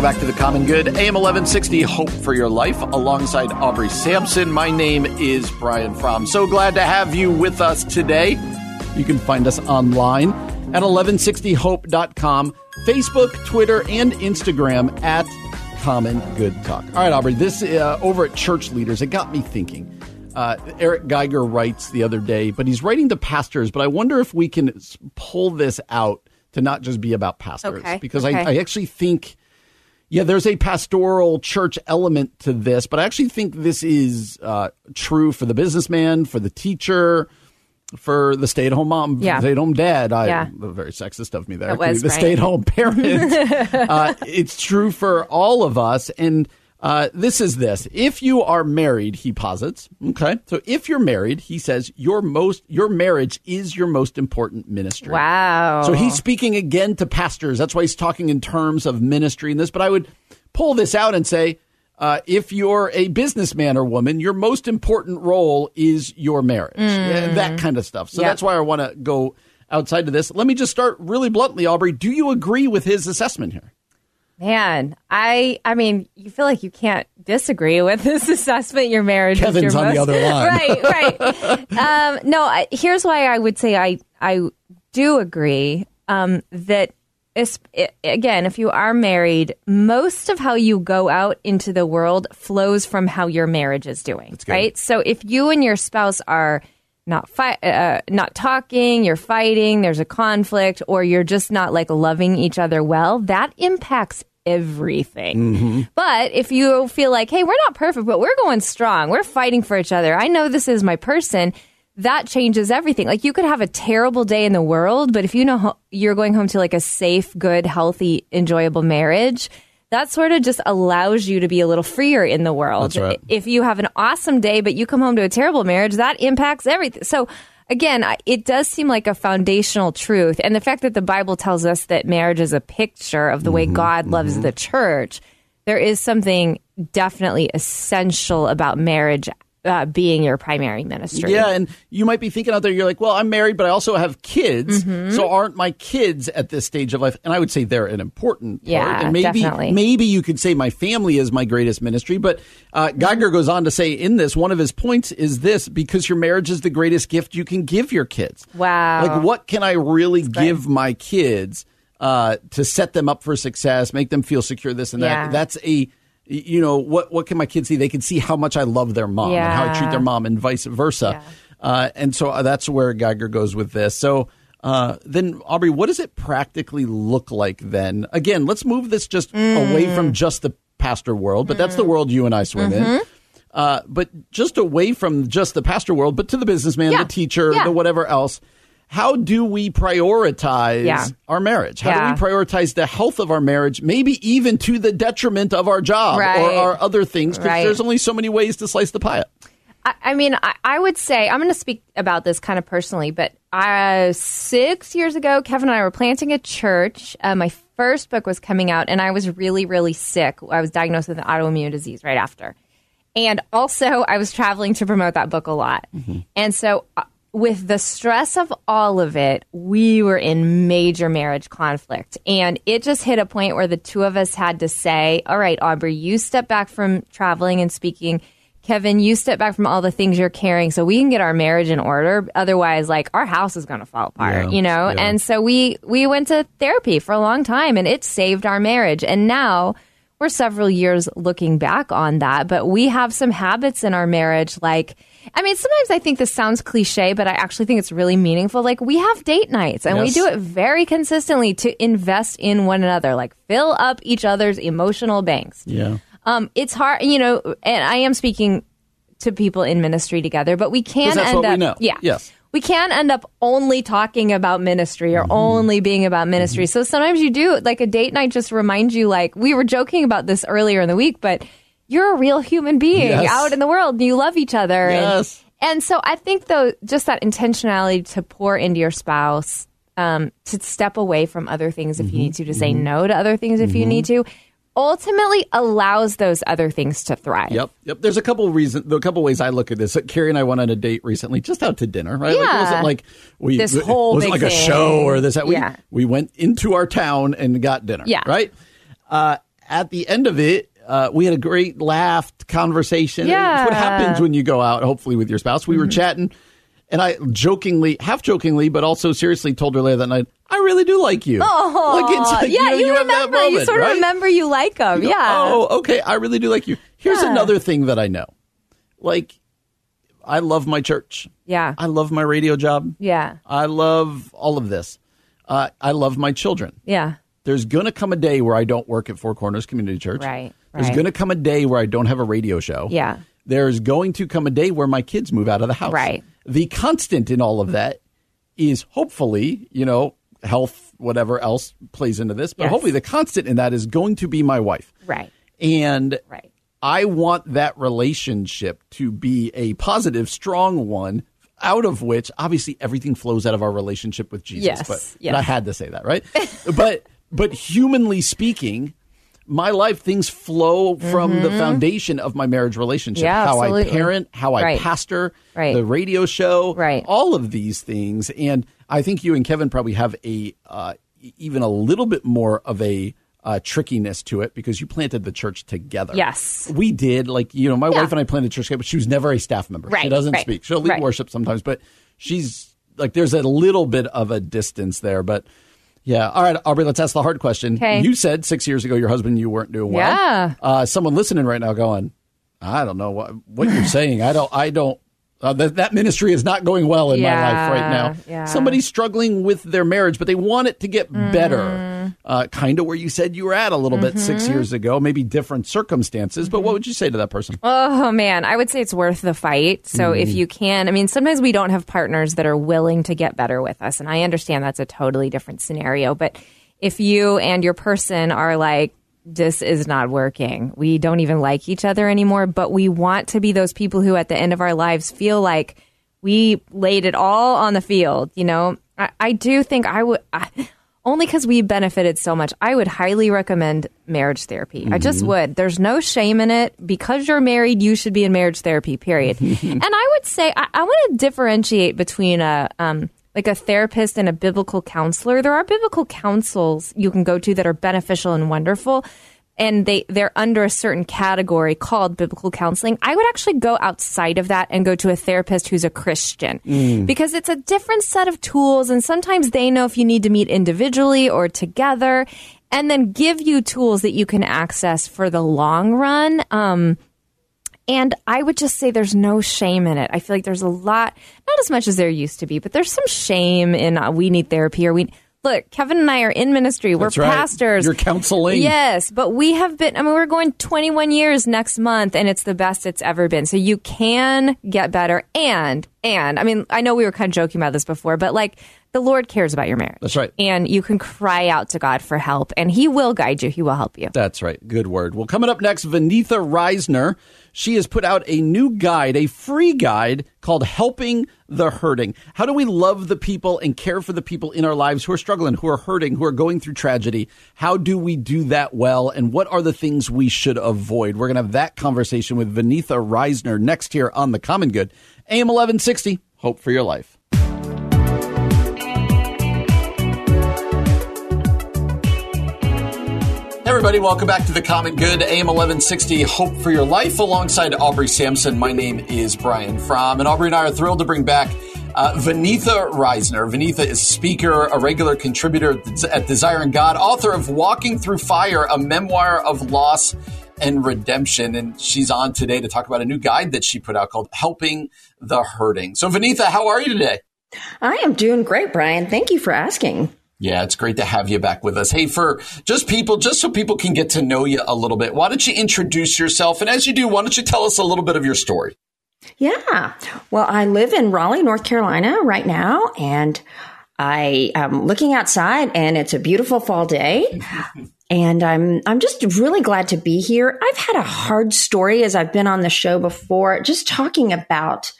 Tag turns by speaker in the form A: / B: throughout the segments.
A: Welcome back to the Common Good, AM 1160, Hope for Your Life, alongside Aubrey Sampson. My name is Brian Fromm. So glad to have you with us today. You can find us online at 1160hope.com, Facebook, Twitter, and Instagram at Common Good Talk. All right, Aubrey, this uh, over at Church Leaders, it got me thinking. Uh, Eric Geiger writes the other day, but he's writing to pastors. But I wonder if we can pull this out to not just be about pastors,
B: Okay,
A: because
B: okay.
A: I, I actually think, yeah, there's a pastoral church element to this, but I actually think this is uh, true for the businessman, for the teacher, for the stay-at-home mom,
B: Yeah.
A: stay-at-home dad. I
B: Yeah.
A: very sexist of me there.
B: Was,
A: the
B: right.
A: stay-at-home parent. uh, it's true for all of us, and uh, this is this: if you are married, he posits. Okay, so if you're married, he says your most your marriage is your most important ministry.
B: Wow.
A: So he's speaking again to pastors. That's why he's talking in terms of ministry and this. But I would pull this out and say, uh, if you're a businessman or woman, your most important role is your marriage. Yeah, That kind of stuff. So
B: Yep.
A: that's why I want to go outside of this. Let me just start really bluntly, Aubrey. Do you agree with his assessment here?
B: Man, I I mean, you feel like you can't disagree with this assessment. Your marriage is
A: Kevin's
B: your
A: on the other line.
B: right? Right. um, no, I, here's why I would say I I do agree um, that. es- i- Again, if you are married, most of how you go out into the world flows from how your marriage is doing, right? So if you and your spouse are not fi- uh, not talking, you're fighting, there's a conflict, or you're just not like loving each other well, that impacts everything. Mm-hmm. But if you feel like, hey, we're not perfect, but we're going strong, we're fighting for each other, I know this is my person. That changes everything. Like you could have a terrible day in the world, but if you know ho- you're going home to like a safe, good, healthy, enjoyable marriage, that sort of just allows you to be a little freer in the world.
A: Right.
B: If you have an awesome day, but you come home to a terrible marriage, that impacts everything. So, again, it does seem like a foundational truth. And the fact that the Bible tells us that marriage is a picture of the way
A: Mm-hmm,
B: God loves the church, there is something definitely essential about marriage uh, being your primary ministry.
A: Yeah, and you might be thinking out there, you're like, well, I'm married, but I also have kids.
B: Mm-hmm.
A: So aren't my kids at this stage of life? And I would say they're an important part.
B: Yeah,
A: and maybe,
B: definitely.
A: maybe you could say my family is my greatest ministry. But uh, Geiger goes on to say in this, one of his points is this because your marriage is the greatest gift you can give your kids.
B: Wow.
A: Like, what can I really give my kids uh, to set them up for success, make them feel secure, this and that?
B: Yeah.
A: That's a you know what what can my kids see? They can see how much i love their mom and how i treat their mom and vice versa. Uh, and so uh, that's where geiger goes with this. So uh, then aubrey what does it practically look like then? Again let's move this just away from just the pastor world but that's the world you and i swim in. Uh, but just away from just the pastor world but to the businessman
B: Yeah.
A: the teacher
B: Yeah.
A: the whatever else how do we prioritize
B: Yeah.
A: our marriage? How
B: Yeah.
A: do we prioritize the health of our marriage, maybe even to the detriment of our job or our other things? Because
B: Right.
A: there's only so many ways to slice the pie up.
B: I, I mean, I, I would say I'm going to speak about this kind of personally, but uh, six years ago, Kevin and I were planting a church. Uh, my first book was coming out, and I was really, really sick. I was diagnosed with an autoimmune disease right after, and also I was traveling to promote that book a lot, and so. With the stress of all of it, we were in major marriage conflict. And it just hit a point where the two of us had to say, All right, Aubrey, you step back from traveling and speaking. Kevin, you step back from all the things you're carrying so we can get our marriage in order. Otherwise, like our house is going to fall apart,
A: Yeah,
B: you know?
A: yeah.
B: And so we we went to therapy for a long time and it saved our marriage. And now we're several years looking back on that, but we have some habits in our marriage like I mean, sometimes I think this sounds cliche, but I actually think it's really meaningful. Like we have date nights and we do it very consistently to invest in one another, like fill up each other's emotional banks.
A: Yeah.
B: Um, it's hard, you know, and I am speaking to people in ministry together, but we can end
A: what we
B: up,
A: know.
B: yeah,
A: Yes.
B: we can't end up only talking about ministry or only being about ministry. So sometimes you do like a date night just reminds you like we were joking about this earlier in the week, but you're a real human being
A: Yes.
B: out in the world and you love each other. And-
A: Yes.
B: And, so I think though just that intentionality to pour into your spouse, um, to step away from other things if
A: Mm-hmm.
B: you need to, to say no to other things if you need to, ultimately allows those other things to thrive.
A: Yep, yep. There's a couple reasons, a couple ways I look at this. Carrie and I went on a date recently, just out to dinner, right? Like, it
B: Yeah.
A: wasn't like we
B: This
A: it
B: whole
A: wasn't like a show or this. That we
B: Yeah.
A: we went into our town and got dinner.
B: Yeah.
A: right. Uh, at the end of it, uh, we had a great laughed conversation. It's what
B: Mm-hmm.
A: happens when you go out, hopefully with your spouse. We were chatting. And I jokingly, half jokingly, but also seriously told her later that night, I really do like you.
B: Oh,
A: Like, it's like,
B: yeah,
A: know,
B: you,
A: have that
B: remember. you
A: moment,
B: sort of
A: right?
B: remember you like them.
A: You go,
B: yeah.
A: Oh, okay. I really do like you. Here's
B: Yeah.
A: another thing that I know. Like, I love my church.
B: Yeah.
A: I love my radio job.
B: Yeah.
A: I love all of this. Uh, I love my children.
B: Yeah.
A: There's going to come a day where I don't work at Four Corners Community Church.
B: Right,
A: There's
B: right.
A: going to come a day where I don't have a radio show.
B: Yeah.
A: There's going to come a day where my kids move out of the house.
B: Right.
A: The constant in all of that is hopefully, you know, health, whatever else plays into this, but
B: Yes.
A: hopefully the constant in that is going to be my wife.
B: Right.
A: And
B: Right.
A: I want that relationship to be a positive, strong one, out of which obviously everything flows out of our relationship with Jesus.
B: Yes,
A: But,
B: yes.
A: but I had to say that, right? but but humanly speaking, my life things flow from the foundation of my marriage relationship.
B: Mm-hmm. Yeah,
A: how I parent, how I
B: Right.
A: pastor,
B: Right.
A: the radio show,
B: Right.
A: all of these things. And I think you and Kevin probably have a uh, even a little bit more of a uh, trickiness to it because you planted the church together.
B: Yes.
A: we did. Like you know, my
B: Yeah.
A: wife and I planted church together, but she was never a staff member. She doesn't speak. She'll lead worship sometimes, but she's like there's a little bit of a distance there, but. Yeah. All right, Aubrey, let's ask the hard question.
B: Okay.
A: You said six years ago your husband and you weren't doing well.
B: Yeah.
A: Uh, someone listening right now going, I don't know what, what you're saying. I don't, I don't, uh, that, that ministry is not going well in my life right now.
B: yeah.
A: Somebody's struggling with their marriage, but they want it to get better.
B: Mm-hmm.
A: Uh, kind of where you said you were at a little bit six years ago, maybe different circumstances. But what would you say to that person?
B: Oh man, I would say it's worth the fight. So
A: Mm-hmm.
B: if you can, I mean, sometimes we don't have partners that are willing to get better with us, and I understand that's a totally different scenario. But if you and your person are like, this is not working, we don't even like each other anymore, but we want to be those people who, at the end of our lives, feel like we laid it all on the field. You know, I, I do think I would. I, only because we benefited so much, I would highly recommend marriage therapy. I just would. There's no shame in it. Because you're married, you should be in marriage therapy. Period. and I would say I, I want to differentiate between a um, like a therapist and a biblical counselor. There are biblical counsels you can go to that are beneficial and wonderful and they they're under a certain category called biblical counseling. I would actually go outside of that and go to a therapist who's a Christian because it's a different set of tools and sometimes they know if you need to meet individually or together and then give you tools that you can access for the long run. Um, and I would just say there's no shame in it. I feel like there's a lot, not as much as there used to be, but there's some shame in uh, we need therapy or we look. Kevin and I are in ministry. We're
A: right.
B: pastors.
A: You're counseling.
B: Yes, but we have been. I mean, we're going 21 years next month, and it's the best it's ever been. So you can get better, and and I mean, I know we were kind of joking about this before, but like the Lord cares about your marriage.
A: That's right.
B: and you can cry out to God for help, and He will guide you. He will help you.
A: That's right. Good word. Well, coming up next, Vaneetha Risner. She has put out a new guide, a free guide called Helping the Hurting. How do we love the people and care for the people in our lives who are struggling, who are hurting, who are going through tragedy? How do we do that well? And what are the things we should avoid? We're going to have that conversation with Vaneetha Risner next here on The Common Good. AM 1160, Hope for Your Life. Everybody, welcome back to the Common Good, AM 1160, Hope for Your Life, alongside Aubrey Sampson. My name is Brian Fromm, and Aubrey and I are thrilled to bring back uh, Vaneetha Risner. Vaneetha is a speaker, a regular contributor at Desiring God, author of Walking Through Fire, a memoir of loss and redemption. And she's on today to talk about a new guide that she put out called Helping the Hurting. So, Vaneetha, how are you today?
C: I am doing great, Brian. Thank you for asking.
A: Yeah, it's great to have you back with us. Hey, for just people, just so people can get to know you a little bit, why don't you introduce yourself? And as you do, why don't you tell us a little bit of your story?
C: Yeah. Well, I live in Raleigh, North Carolina right now, and I am looking outside and it's a beautiful fall day. And I'm I'm just really glad to be here. I've had a hard story as I've been on the show before, just talking about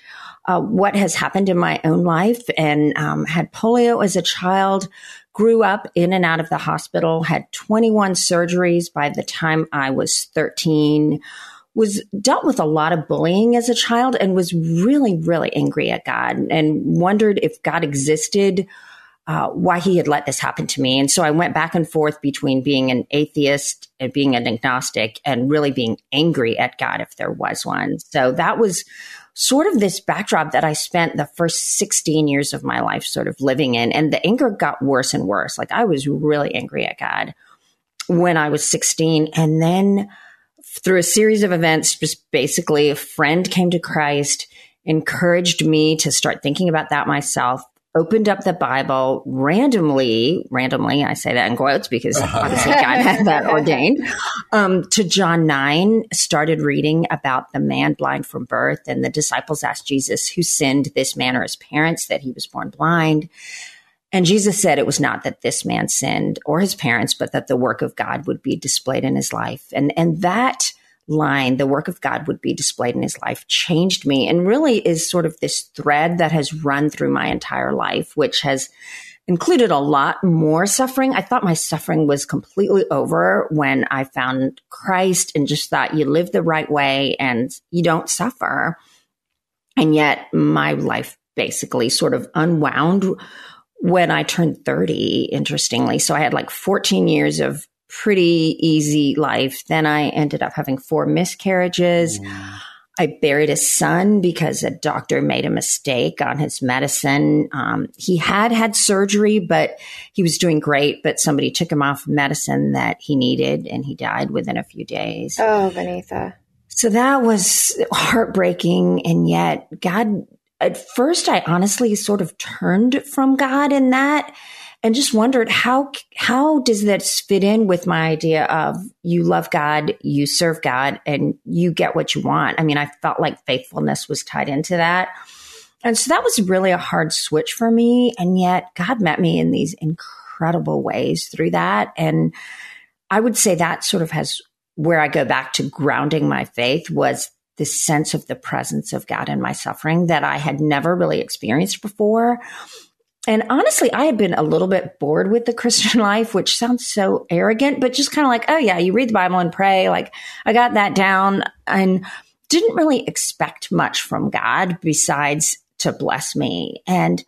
C: uh, what has happened in my own life and um, had polio as a child, grew up in and out of the hospital, had 21 surgeries by the time I was 13 was dealt with a lot of bullying as a child and was really, really angry at God and wondered if God existed, uh, why he had let this happen to me. And so I went back and forth between being an atheist and being an agnostic and really being angry at God if there was one. So that was sort of this backdrop that I spent the first 16 years of my life sort of living in. And the anger got worse and worse. Like I was really angry at God when I was 16. And then through a series of events, just basically a friend came to Christ, encouraged me to start thinking about that myself, opened up the Bible randomly, randomly, I say that in quotes because obviously God had that ordained, um, to John 9, started reading about the man blind from birth. And the disciples asked Jesus, who sinned this man or his parents that he was born blind? And Jesus said it was not that this man sinned or his parents, but that the work of God would be displayed in his life. And, and that line, the work of God would be displayed in his life, changed me and really is sort of this thread that has run through my entire life, which has included a lot more suffering. I thought my suffering was completely over when I found Christ and just thought you live the right way and you don't suffer. And yet my life basically sort of unwound when I turned 30, interestingly. So I had like 14 years of pretty easy life. Then I ended up having four miscarriages. Mm. I buried a son because a doctor made a mistake on his medicine. Um, he had had surgery, but he was doing great. But somebody took him off medicine that he needed, and he died within a few days.
D: Oh, Vanessa.
C: So that was heartbreaking. And yet, God at first I honestly sort of turned from God in that and just wondered how how does this fit in with my idea of you love God, you serve God and you get what you want. I mean, I felt like faithfulness was tied into that. And so that was really a hard switch for me and yet God met me in these incredible ways through that and I would say that sort of has where I go back to grounding my faith was the sense of the presence of God in my suffering that I had never really experienced before. And honestly, I had been a little bit bored with the Christian life, which sounds so arrogant, but just kind of like, oh yeah, you read the Bible and pray. Like I got that down and didn't really expect much from God besides to bless me. And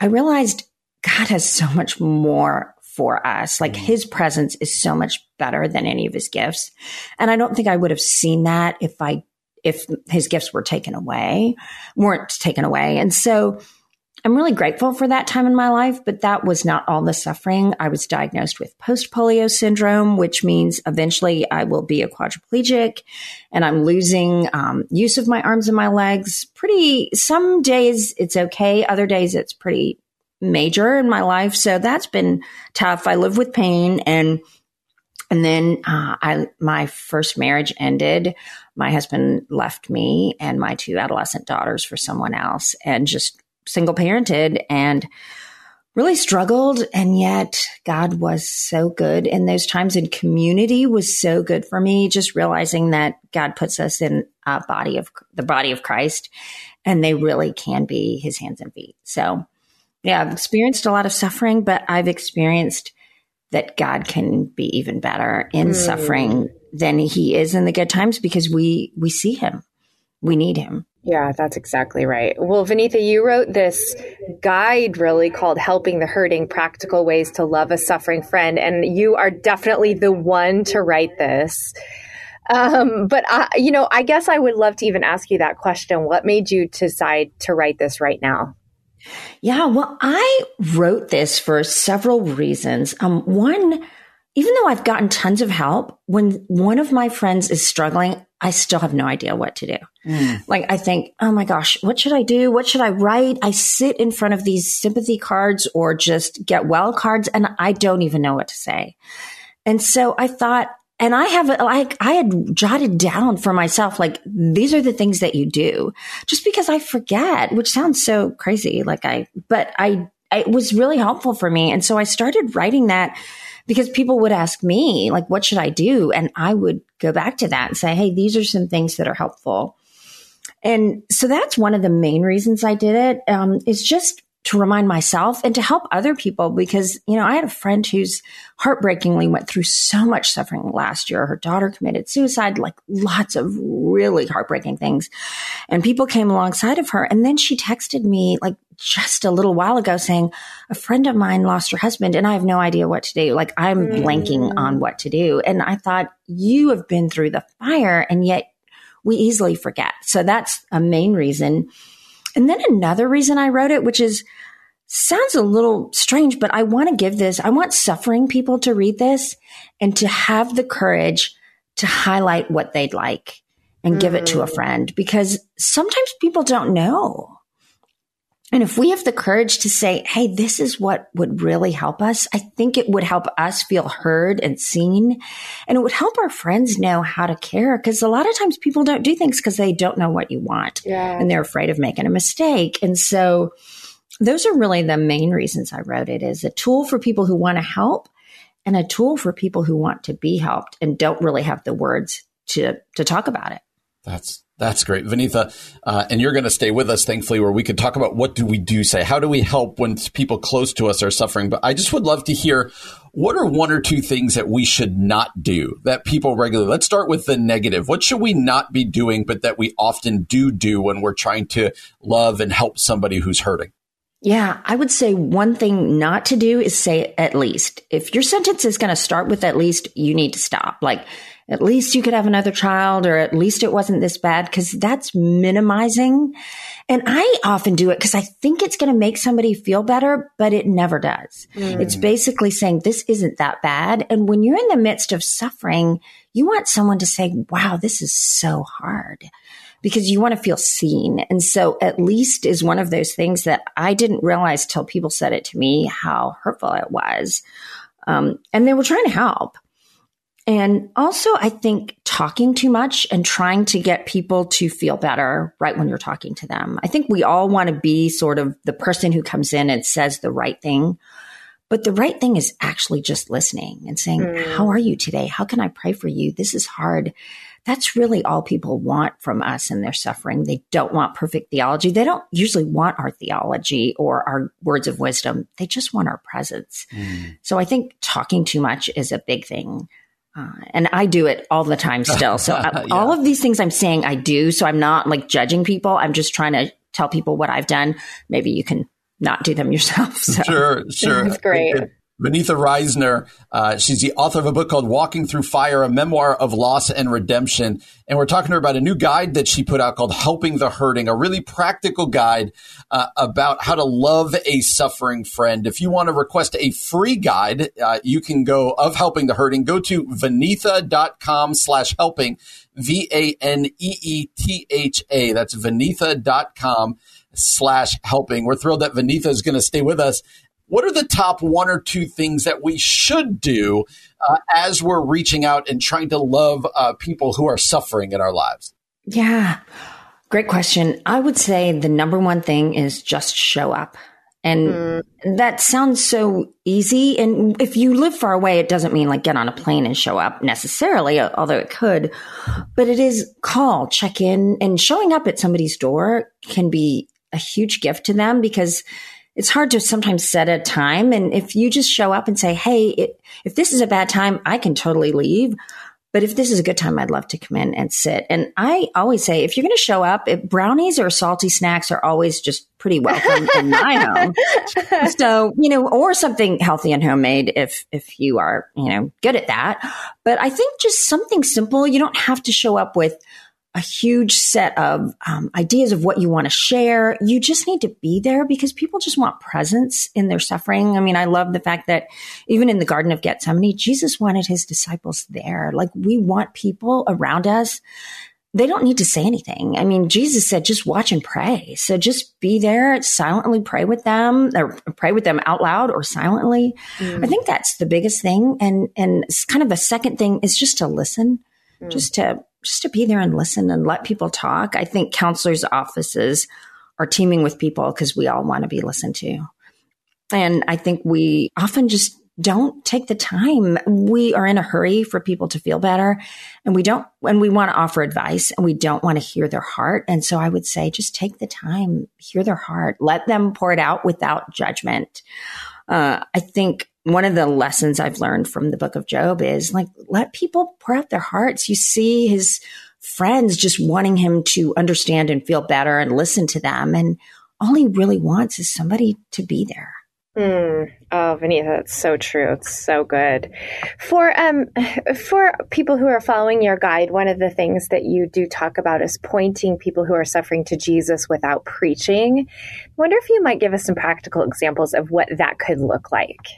C: I realized God has so much more for us. Like mm. his presence is so much better than any of his gifts. And I don't think I would have seen that if I if his gifts were taken away, weren't taken away. And so I'm really grateful for that time in my life, but that was not all the suffering. I was diagnosed with post polio syndrome, which means eventually I will be a quadriplegic and I'm losing um, use of my arms and my legs. Pretty, some days it's okay, other days it's pretty major in my life. So that's been tough. I live with pain and and then uh, I my first marriage ended. My husband left me and my two adolescent daughters for someone else, and just single parented and really struggled. And yet, God was so good in those times, and community was so good for me. Just realizing that God puts us in a body of the body of Christ, and they really can be His hands and feet. So, yeah, I've experienced a lot of suffering, but I've experienced that God can be even better in mm. suffering than he is in the good times because we we see him. We need him.
D: Yeah, that's exactly right. Well, Vaneetha, you wrote this guide really called Helping the Hurting Practical Ways to Love a Suffering Friend. And you are definitely the one to write this. Um, but, I, you know, I guess I would love to even ask you that question. What made you decide to write this right now?
C: Yeah, well, I wrote this for several reasons. Um, one, even though I've gotten tons of help, when one of my friends is struggling, I still have no idea what to do. Mm. Like, I think, oh my gosh, what should I do? What should I write? I sit in front of these sympathy cards or just get well cards, and I don't even know what to say. And so I thought, and I have like I had jotted down for myself like these are the things that you do just because I forget which sounds so crazy like I but I it was really helpful for me and so I started writing that because people would ask me like what should I do and I would go back to that and say hey these are some things that are helpful and so that's one of the main reasons I did it. Um, is just to remind myself and to help other people because, you know, I had a friend who's heartbreakingly went through so much suffering last year. Her daughter committed suicide, like lots of really heartbreaking things. And people came alongside of her. And then she texted me like just a little while ago saying, a friend of mine lost her husband and I have no idea what to do. Like I'm mm. blanking on what to do. And I thought, you have been through the fire and yet we easily forget. So that's a main reason. And then another reason I wrote it, which is sounds a little strange, but I want to give this, I want suffering people to read this and to have the courage to highlight what they'd like and mm. give it to a mm. friend because sometimes people don't know. And if we have the courage to say, Hey, this is what would really help us, I think it would help us feel heard and seen. And it would help our friends know how to care. Cause a lot of times people don't do things because they don't know what you want yeah. and they're afraid of making a mistake. And so those are really the main reasons I wrote it is a tool for people who want to help and a tool for people who want to be helped and don't really have the words to, to talk about it.
A: That's that's great, Vaneetha. Uh, and you're going to stay with us, thankfully, where we could talk about what do we do say? How do we help when people close to us are suffering? But I just would love to hear what are one or two things that we should not do that people regularly, let's start with the negative. What should we not be doing, but that we often do do when we're trying to love and help somebody who's hurting?
C: Yeah, I would say one thing not to do is say at least. If your sentence is going to start with at least, you need to stop. Like, at least you could have another child or at least it wasn't this bad because that's minimizing. And I often do it because I think it's going to make somebody feel better, but it never does. Mm. It's basically saying this isn't that bad. And when you're in the midst of suffering, you want someone to say, wow, this is so hard because you want to feel seen. And so at least is one of those things that I didn't realize till people said it to me, how hurtful it was. Um, and they were trying to help. And also, I think talking too much and trying to get people to feel better right when you're talking to them. I think we all want to be sort of the person who comes in and says the right thing. But the right thing is actually just listening and saying, mm. How are you today? How can I pray for you? This is hard. That's really all people want from us in their suffering. They don't want perfect theology. They don't usually want our theology or our words of wisdom. They just want our presence. Mm. So I think talking too much is a big thing. Uh, and I do it all the time still. So I, yeah. all of these things I'm saying I do. So I'm not like judging people. I'm just trying to tell people what I've done. Maybe you can not do them yourself. So.
A: Sure, sure.
D: That's great.
A: Vaneetha Risner, uh, she's the author of a book called Walking Through Fire, a memoir of loss and redemption. And we're talking to her about a new guide that she put out called Helping the Hurting, a really practical guide uh, about how to love a suffering friend. If you want to request a free guide, uh, you can go of Helping the Hurting. Go to vaneetha.com slash helping, V-A-N-E-E-T-H-A. That's vaneetha.com slash helping. We're thrilled that Vaneetha is going to stay with us what are the top one or two things that we should do uh, as we're reaching out and trying to love uh, people who are suffering in our lives?
C: Yeah, great question. I would say the number one thing is just show up. And mm. that sounds so easy. And if you live far away, it doesn't mean like get on a plane and show up necessarily, although it could. But it is call, check in, and showing up at somebody's door can be a huge gift to them because it's hard to sometimes set a time. And if you just show up and say, Hey, it, if this is a bad time, I can totally leave. But if this is a good time, I'd love to come in and sit. And I always say, if you're going to show up, brownies or salty snacks are always just pretty welcome in my home. So, you know, or something healthy and homemade if, if you are, you know, good at that. But I think just something simple. You don't have to show up with, a huge set of um, ideas of what you want to share. You just need to be there because people just want presence in their suffering. I mean, I love the fact that even in the Garden of Gethsemane, Jesus wanted his disciples there. Like we want people around us they don't need to say anything. I mean, Jesus said, just watch and pray. So just be there, silently pray with them or pray with them out loud or silently. Mm. I think that's the biggest thing. And, and kind of a second thing is just to listen, mm. just to, just to be there and listen and let people talk. I think counselors' offices are teaming with people because we all want to be listened to. And I think we often just don't take the time. We are in a hurry for people to feel better and we don't, and we want to offer advice and we don't want to hear their heart. And so I would say just take the time, hear their heart, let them pour it out without judgment. Uh, I think one of the lessons I've learned from the book of Job is like, let people pour out their hearts. You see his friends just wanting him to understand and feel better and listen to them. And all he really wants is somebody to be there.
B: Mm. Oh, Vaneetha, that's so true. It's so good. For um, for people who are following your guide, one of the things that you do talk about is pointing people who are suffering to Jesus without preaching. I wonder if you might give us some practical examples of what that could look like.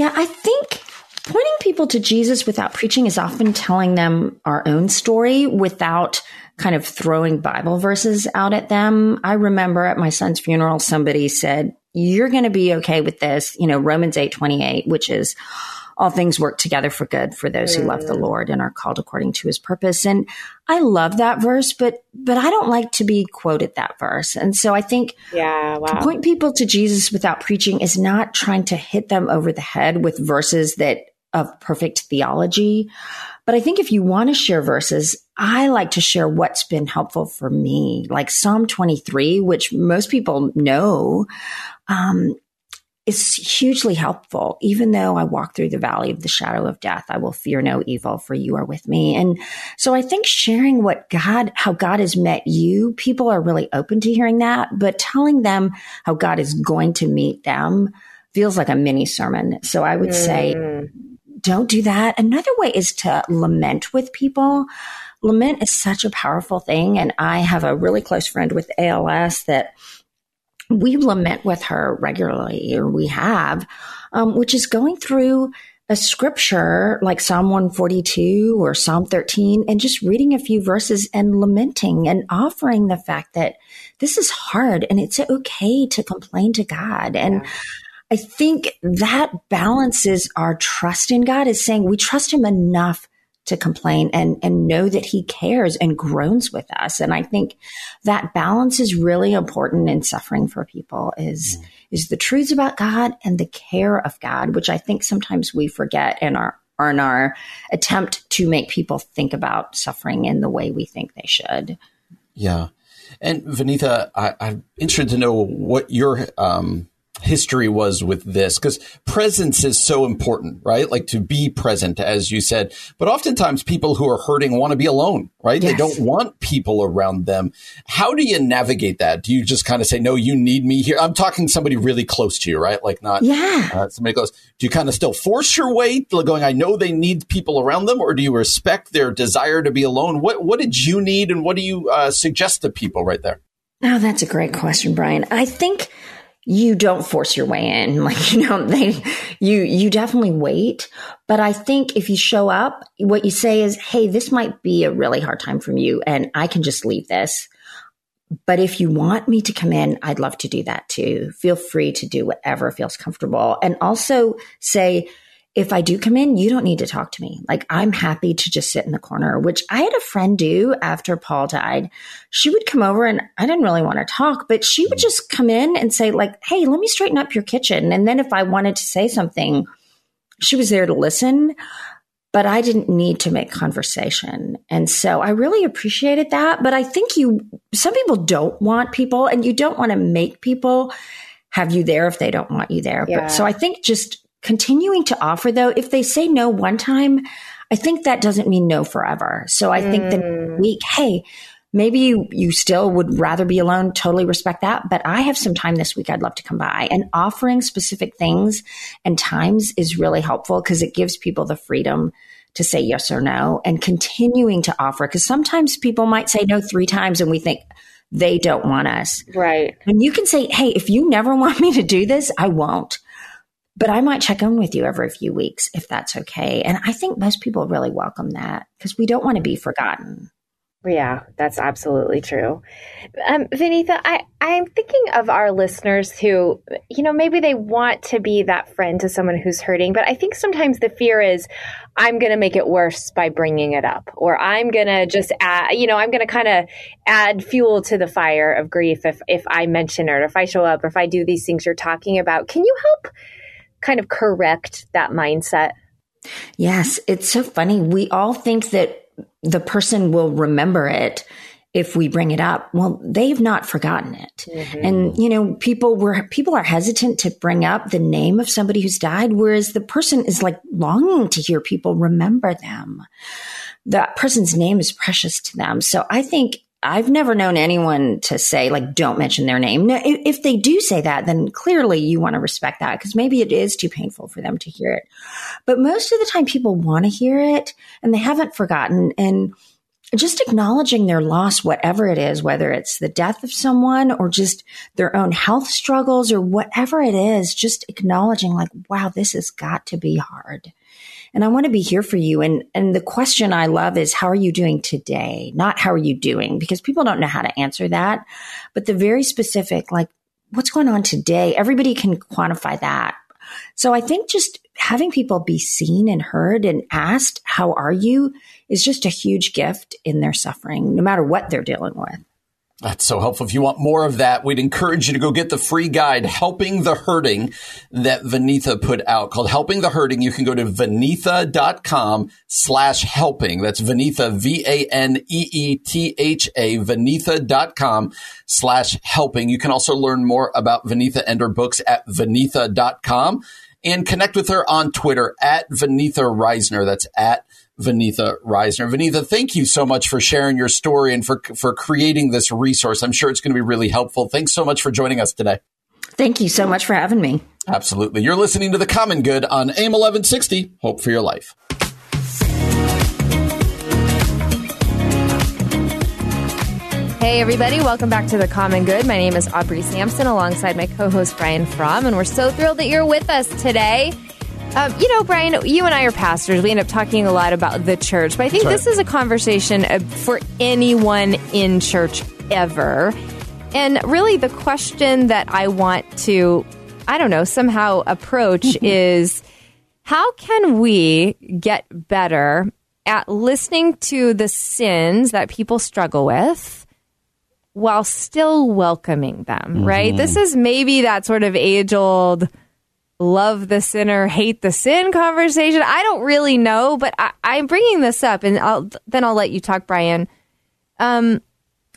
C: Yeah, I think pointing people to Jesus without preaching is often telling them our own story without kind of throwing Bible verses out at them. I remember at my son's funeral, somebody said, you're going to be okay with this. You know, Romans 8 28, which is all things work together for good for those who love the mm. Lord and are called according to his purpose. And I love that verse, but, but I don't like to be quoted that verse. And so I think
B: yeah, wow.
C: to point people to Jesus without preaching is not trying to hit them over the head with verses that of perfect theology. But I think if you want to share verses, I like to share what's been helpful for me, like Psalm 23, which most people know um, is hugely helpful. Even though I walk through the valley of the shadow of death, I will fear no evil, for you are with me. And so I think sharing what God, how God has met you, people are really open to hearing that, but telling them how God is going to meet them feels like a mini sermon. So I would mm. say, don't do that. Another way is to lament with people. Lament is such a powerful thing. And I have a really close friend with ALS that we lament with her regularly, or we have, um, which is going through a scripture like Psalm 142 or Psalm 13 and just reading a few verses and lamenting and offering the fact that this is hard and it's okay to complain to God. And yeah. I think that balances our trust in God is saying we trust him enough to complain and, and know that he cares and groans with us. And I think that balance is really important in suffering for people is, mm. is the truths about God and the care of God, which I think sometimes we forget in our, in our attempt to make people think about suffering in the way we think they should.
A: Yeah. And Vaneetha, I, am interested to know what your um, history was with this because presence is so important, right? Like to be present, as you said. But oftentimes people who are hurting want to be alone, right? Yes. They don't want people around them. How do you navigate that? Do you just kind of say, no, you need me here? I'm talking somebody really close to you, right? Like not
C: yeah.
A: Uh, somebody close. Do you kind of still force your way going, I know they need people around them or do you respect their desire to be alone? What, what did you need and what do you uh, suggest to people right there?
C: Oh, that's a great question, Brian. I think you don't force your way in. Like, you know, they, you, you definitely wait. But I think if you show up, what you say is, Hey, this might be a really hard time for you and I can just leave this. But if you want me to come in, I'd love to do that too. Feel free to do whatever feels comfortable and also say, if I do come in, you don't need to talk to me. Like I'm happy to just sit in the corner, which I had a friend do after Paul died. She would come over and I didn't really want to talk, but she would just come in and say like, Hey, let me straighten up your kitchen. And then if I wanted to say something, she was there to listen, but I didn't need to make conversation. And so I really appreciated that. But I think you, some people don't want people and you don't want to make people have you there if they don't want you there. Yeah. But so I think just continuing to offer though, if they say no one time, I think that doesn't mean no forever. So I mm. think the week, hey, maybe you, you still would rather be alone. Totally respect that. But I have some time this week. I'd love to come by and offering specific things and times is really helpful because it gives people the freedom to say yes or no and continuing to offer. Cause sometimes people might say no three times and we think, they don't want us.
B: Right.
C: And you can say, Hey, if you never want me to do this, I won't but I might check in with you every few weeks if that's okay. And I think most people really welcome that because we don't want to be forgotten.
D: Yeah, that's absolutely true. Um, Vaneetha, I, I'm thinking of our listeners who, you know, maybe they want to be that friend to someone who's hurting, but I think sometimes the fear is, I'm going to make it worse by bringing it up, or I'm going to just add, you know, I'm going to kind of add fuel to the fire of grief if, if I mention it, or if I show up, or if I do these things you're talking about. Can you help kind of correct that mindset?
C: Yes, it's so funny. We all think that the person will remember it if we bring it up. Well, they've not forgotten it. Mm-hmm. And, you know, people were, people are hesitant to bring up the name of somebody who's died, whereas the person is like longing to hear people remember them. That person's name is precious to them. So I think I've never known anyone to say, like, don't mention their name. Now, if, if they do say that, then clearly you want to respect that because maybe it is too painful for them to hear it. But most of the time, people want to hear it and they haven't forgotten. And just acknowledging their loss, whatever it is, whether it's the death of someone or just their own health struggles or whatever it is, just acknowledging, like, wow, this has got to be hard and I want to be here for you. And, and the question I love is, how are you doing today? Not how are you doing? Because people don't know how to answer that. But the very specific, like, what's going on today? Everybody can quantify that. So I think just having people be seen and heard and asked, how are you is just a huge gift in their suffering, no matter what they're dealing with.
E: That's so helpful. If you want more of that, we'd encourage you to go get the free guide, Helping the Hurting, that Vaneetha put out called Helping the Hurting. You can go to vaneetha.com slash helping. That's Vaneetha, V-A-N-E-E-T-H-A, vaneetha.com slash helping. You can also learn more about Vaneetha and her books at vaneetha.com and connect with her on Twitter at Vaneetha Risner. That's at Vaneetha Risner. Vaneetha, thank you so much for sharing your story and for, for creating this resource. I'm sure it's going to be really helpful. Thanks so much for joining us today.
C: Thank you so much for having me.
E: Absolutely. You're listening to The Common Good on AM 1160. Hope for your life.
B: Hey, everybody, welcome back to The Common Good. My name is Aubrey Sampson alongside my co host Brian Fromm, and we're so thrilled that you're with us today. Um, you know, Brian, you and I are pastors. We end up talking a lot about the church, but I think this is a conversation uh, for anyone in church ever. And really, the question that I want to, I don't know, somehow approach mm-hmm. is how can we get better at listening to the sins that people struggle with? While still welcoming them, mm-hmm. right? This is maybe that sort of age old love the sinner, hate the sin conversation. I don't really know, but I, am bringing this up, and I'll, then I'll let you talk, Brian. Um,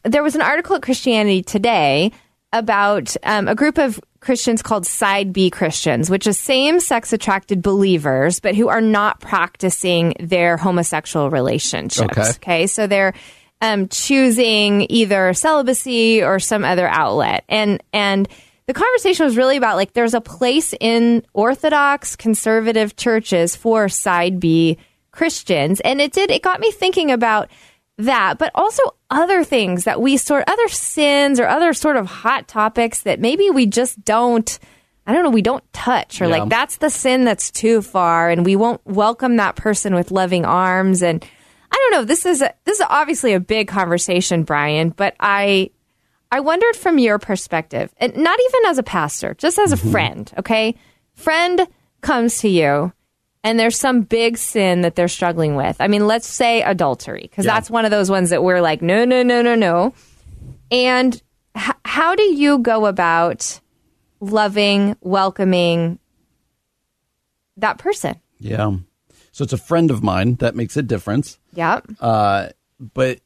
B: there was an article at Christianity Today about um, a group of Christians called Side B Christians, which is same sex attracted believers, but who are not practicing their homosexual relationships. Okay. okay? So they're um, choosing either celibacy or some other outlet. And, and, the conversation was really about like there's a place in Orthodox conservative churches for side B Christians. And it did, it got me thinking about that, but also other things that we sort, other sins or other sort of hot topics that maybe we just don't, I don't know, we don't touch or yeah. like that's the sin that's too far and we won't welcome that person with loving arms. And I don't know, this is, a, this is obviously a big conversation, Brian, but I, I wondered from your perspective, and not even as a pastor, just as a mm-hmm. friend, okay? Friend comes to you and there's some big sin that they're struggling with. I mean, let's say adultery, because yeah. that's one of those ones that we're like, no, no, no, no, no. And h- how do you go about loving, welcoming that person?
A: Yeah. So it's a friend of mine. That makes a difference.
B: Yeah.
A: Uh, but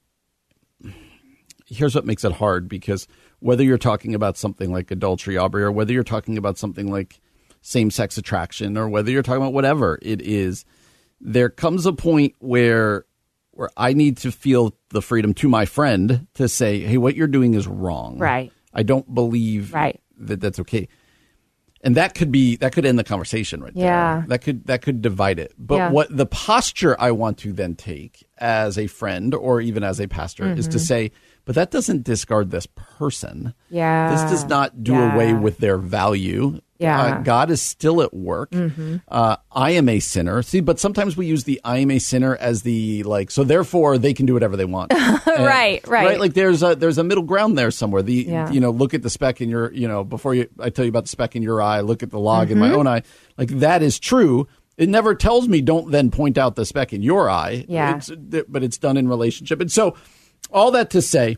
A: here's what makes it hard because whether you're talking about something like adultery, Aubrey, or whether you're talking about something like same sex attraction, or whether you're talking about whatever it is, there comes a point where where I need to feel the freedom to my friend to say, "Hey, what you're doing is wrong."
B: Right.
A: I don't believe
B: right.
A: that that's okay. And that could be that could end the conversation right
B: yeah.
A: there. That could that could divide it. But yeah. what the posture I want to then take as a friend or even as a pastor mm-hmm. is to mm-hmm. say, but that doesn't discard this person.
B: Yeah.
A: This does not do
B: yeah.
A: away with their value
B: Yeah.
A: Uh, God is still at work. Uh, I am a sinner. See, but sometimes we use the I am a sinner as the like, so therefore they can do whatever they want. And-
B: Right, right.
A: Like there's a there's a middle ground there somewhere. The
B: Yeah.
A: you know look at the speck in your you know before you I tell you about the speck in your eye. Look at the log in my
B: Mm-hmm.
A: own eye. Like that is true. It never tells me don't then point out the speck in your eye.
B: Yeah.
A: It's, but it's done in relationship. And so all that to say,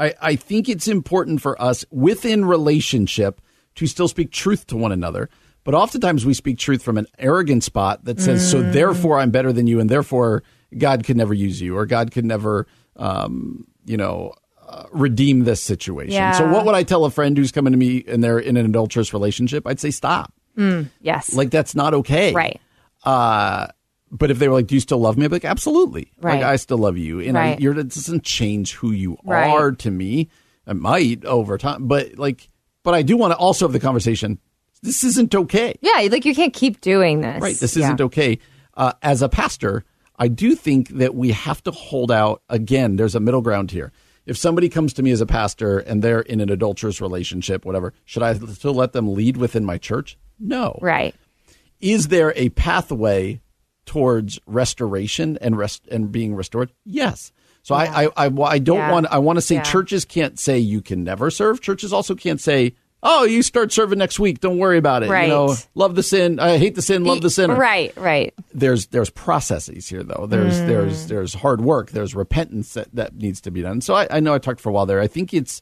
A: I, I think it's important for us within relationship to still speak truth to one another. But oftentimes we speak truth from an arrogant spot that says, so therefore I'm better than you, and therefore God could never use you, or God could never, um, you know, uh, redeem this situation. So what would I tell a friend who's coming to me and they're in an adulterous relationship? I'd say stop.
B: Yes.
A: Like that's not okay.
B: right.
A: Uh, but if they were like, "Do you still love me?" I'd be like, "Absolutely.
B: Right.
A: Like I still love you." And I, you're, it doesn't change who you
B: Right.
A: are to me. It might over time, but like, but I do want to also have the conversation. This isn't okay,
B: Yeah, like you can't keep doing this.
A: right? This isn't okay. Uh, as a pastor, I do think that we have to hold out. Again, there's a middle ground here. If somebody comes to me as a pastor and they're in an adulterous relationship, whatever, should I still let them lead within my church? No
B: Right.
A: is there a pathway towards restoration and rest and being restored? Yes. So I, I, I, I don't
B: Yeah.
A: want, I want to say
B: Yeah.
A: churches can't say you can never serve. Churches also can't say, oh, you start serving next week. Don't worry about it.
B: Right.
A: You know, love the sin. I hate the sin. Love the sinner.
B: Right, right.
A: There's, there's processes here though. There's,
B: Mm.
A: there's, there's hard work. There's repentance that, that needs to be done. So I, I know I talked for a while there. I think it's,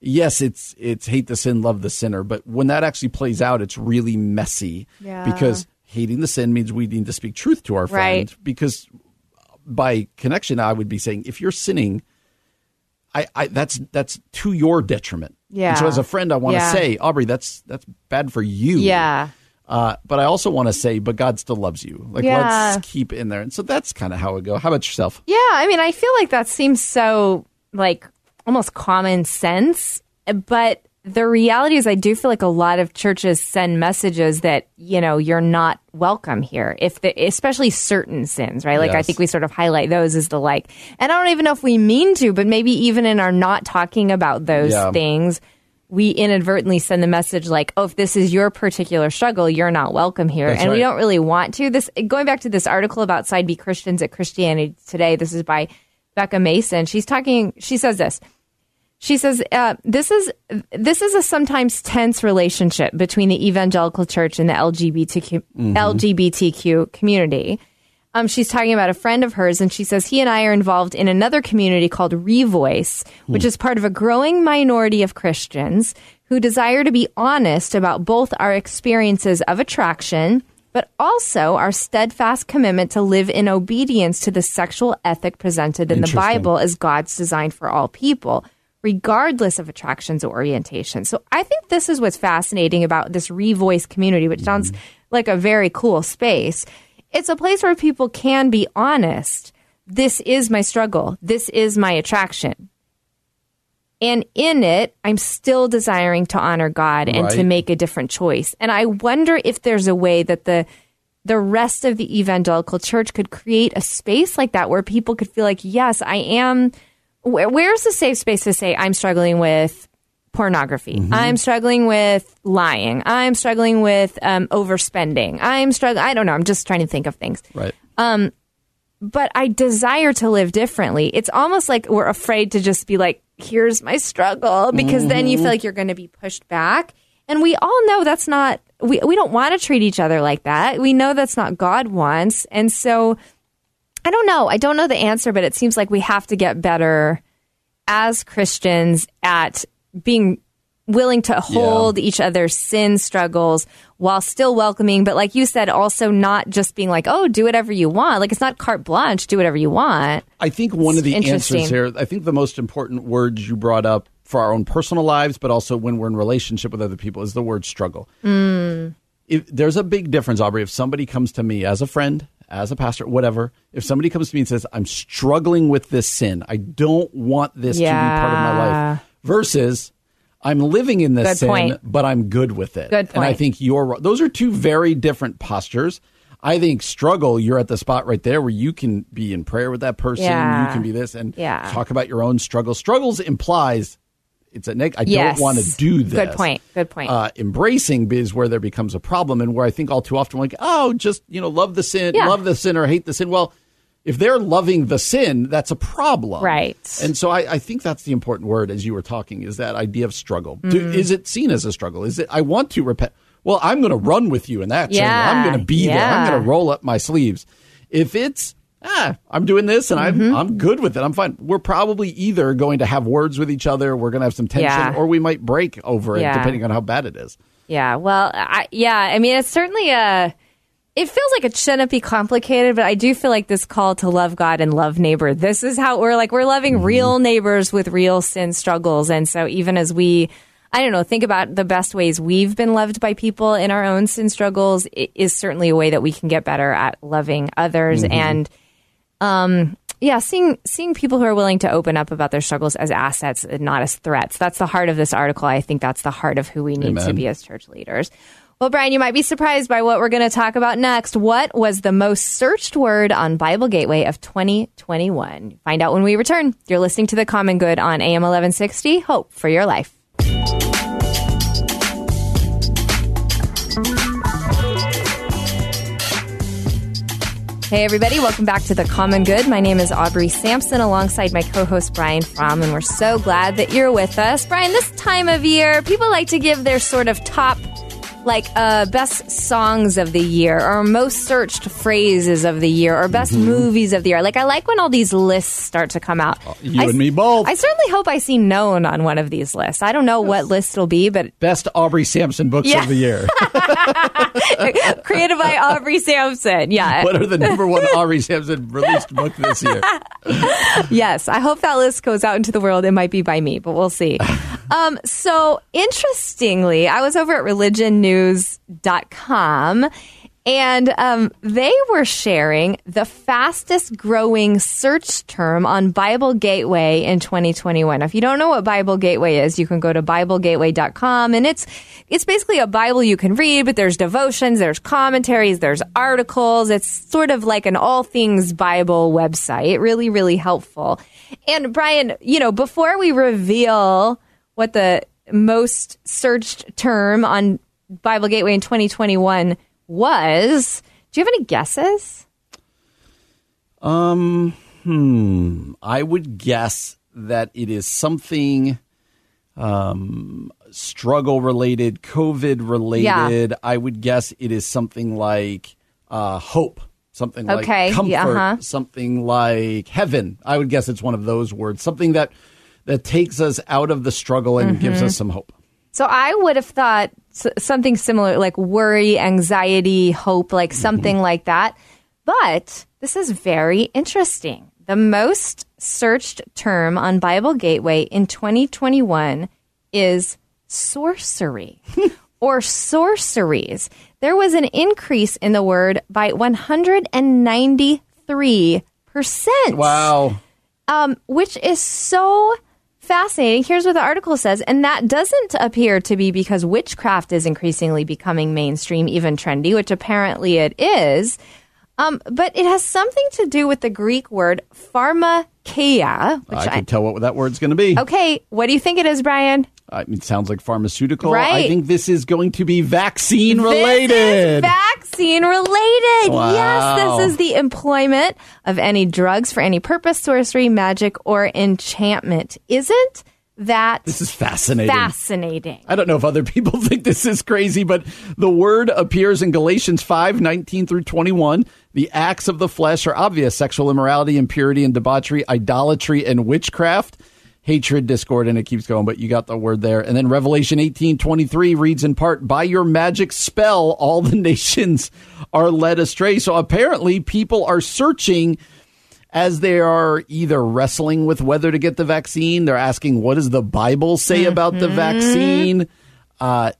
A: yes, it's it's hate the sin, love the sinner, but when that actually plays out, it's really messy
B: Yeah.
A: because hating the sin means we need to speak truth to our friend.
B: Right.
A: Because by connection, I would be saying if you're sinning, I, I that's that's to your detriment.
B: Yeah.
A: And so as a friend, I want
B: Yeah.
A: to say, Aubrey, that's that's bad for you.
B: Yeah.
A: Uh, but I also want to say, but God still loves you. Like
B: Yeah.
A: let's keep in there. And so that's kind of how it go. How about yourself?
B: Yeah, I mean, I feel like that seems so like almost common sense, but the reality is I do feel like a lot of churches send messages that, you know, you're not welcome here. If the especially certain sins, right? Like I think we sort of highlight those as the like and I don't even know if we mean to, but maybe even in our not talking about those
A: Yeah.
B: things, we inadvertently send the message like, "Oh, if this is your particular struggle, you're not welcome here."
A: That's
B: and we don't really want to. This going back to this article about side B Christians at Christianity Today. This is by Bekah Mason. She's talking. She says this. She says uh, this is this is a sometimes tense relationship between the evangelical church and the LGBTQ LGBTQ community. Um, she's talking about a friend of hers, and she says he and I are involved in another community called Revoice, which is part of a growing minority of Christians who desire to be honest about both our experiences of attraction, but also our steadfast commitment to live in obedience to the sexual ethic presented in the Bible as God's design for all people regardless of attractions or orientation. So I think this is what's fascinating about this Revoice community, which sounds mm-hmm. like a very cool space. It's a place where people can be honest. This is my struggle. This is my attraction. And in it, I'm still desiring to honor God and to make a different choice. And I wonder if there's a way that the the rest of the evangelical church could create a space like that where people could feel like, yes, I am. Where, where's the safe space to say I'm struggling with pornography? I'm struggling with lying. I'm struggling with um, overspending. I'm struggling. I don't know. I'm just trying to think of things
A: Right.
B: Um, but I desire to live differently. It's almost like we're afraid to just be like, here's my struggle, because then you feel like you're going to be pushed back. And we all know that's not, we, we don't want to treat each other like that. We know that's not God wants. And so I don't know. I don't know the answer, but it seems like we have to get better as Christians at being willing to hold each other's sin struggles while still welcoming, but like you said, also not just being like, oh, do whatever you want. Like it's not carte blanche, do whatever you want.
A: I think one of the answers here, I think the most important words you brought up for our own personal lives, but also when we're in relationship with other people, is the word struggle. Hmm. If, there's a big difference, Aubrey. If somebody comes to me as a friend, as a pastor, whatever, if somebody comes to me and says, I'm struggling with this sin, I don't want this to be part of my life, versus I'm living in this
B: Good
A: sin,
B: point.
A: but I'm good with it.
B: Good
A: And I think you're those are two very different postures. I think struggle, you're at the spot right there where you can be in prayer with that person.
B: Yeah.
A: You can be this and
B: Yeah.
A: talk about your own struggle. Struggles implies it's a neg. I
B: Yes.
A: don't want to do this.
B: Good point. Good point.
A: Uh, embracing is where there becomes a problem, and where I think all too often, like, oh, just you know, love the sin,
B: Yeah.
A: love the sin, or hate the sin. Well, if they're loving the sin, that's a problem,
B: Right.
A: And so I, I think that's the important word as you were talking is that idea of struggle. Do,
B: Mm.
A: is it seen as a struggle? Is it? I want to repent. Well, I'm going to run with you in that.
B: Yeah.
A: I'm going to be there. I'm going to roll up my sleeves. If it's ah, I'm doing this and
B: Mm-hmm.
A: I'm I'm good with it. I'm fine. We're probably either going to have words with each other, we're going to have some tension,
B: Yeah.
A: or we might break over it,
B: Yeah.
A: depending on how bad it is.
B: Yeah, well, I, yeah, I mean, it's certainly a. It feels like it shouldn't be complicated, but I do feel like this call to love God and love neighbor. This is how we're like we're loving real neighbors with real sin struggles, and so even as we, I don't know, think about the best ways we've been loved by people in our own sin struggles it is certainly a way that we can get better at loving others and um yeah seeing seeing people who are willing to open up about their struggles as assets and not as threats. That's the heart of this article. I think that's the heart of who we need to be as church leaders. Well brian you might be surprised by what we're going to talk about next. What was the most searched word on bible gateway of 2021 find out when we return. You're listening to the common good on am 1160 hope for your life Hey, everybody, welcome back to The Common Good. My name is Aubrey Sampson alongside my co host Brian Fromm, and we're so glad that you're with us. Brian, this time of year, people like to give their sort of top, like, uh, best songs of the year, or most searched phrases of the year, or best movies of the year. Like, I like when all these lists start to come out.
A: you
B: I
A: and me both.
B: I certainly hope I see known on one of these lists. I don't know what list it'll be, but
A: Best Aubrey Sampson books
B: Yeah.
A: of the year.
B: created by Aubrey Sampson. Yeah.
A: what are the number one Aubrey Sampson released book this year?
B: Yes, I hope that list goes out into the world. It might be by me, but we'll see. Um, so, interestingly, I was over at religionnews.com and um, they were sharing the fastest growing search term on Bible Gateway in 2021. If you don't know what Bible Gateway is, you can go to BibleGateway.com and it's it's basically a Bible you can read, but there's devotions, there's commentaries, there's articles. It's sort of like an all things Bible website. Really, really helpful. And Brian, you know, before we reveal what the most searched term on Bible Gateway in 2021 was, do you have any guesses?
A: Um, hmm. I would guess that it is something um, struggle related, COVID related. I would guess it is something like uh, hope, something
B: Okay,
A: like comfort,
B: yeah, uh-huh.
A: something like heaven. I would guess it's one of those words, something that that takes us out of the struggle and gives
B: Mm-hmm.
A: us some hope.
B: So I would have thought something similar, like worry, anxiety, hope, like something like that. But this is very interesting. The most searched term on Bible Gateway in 2021 is sorcery or sorceries. There was an increase in the word by 193%.
A: Wow.
B: um, which is so fascinating. Here's what the article says, and that doesn't appear to be because witchcraft is increasingly becoming mainstream, even trendy, which apparently it is. Um, but it has something to do with the Greek word pharmakeia, which
A: I
B: I,
A: can tell what that word's going to be.
B: okay. What do you think it is, Brian?
A: I mean, it sounds like pharmaceutical. I think this is going to be vaccine related.
B: vaccine related.
A: Wow.
B: Yes, this is the employment of any drugs for any purpose, sorcery, magic, or enchantment. Isn't that
A: this is fascinating.
B: fascinating?
A: I don't know if other people think this is crazy, but the word appears in Galatians 5 19 through 21. The acts of the flesh are obvious sexual immorality, impurity and debauchery, idolatry and witchcraft, hatred, discord, and it keeps going, but you got the word there. And then Revelation 18 23 reads in part, By your magic spell, all the nations are led astray. So apparently, people are searching as they are either wrestling with whether to get the vaccine, they're asking, what does the Bible say about the vaccine? Uh,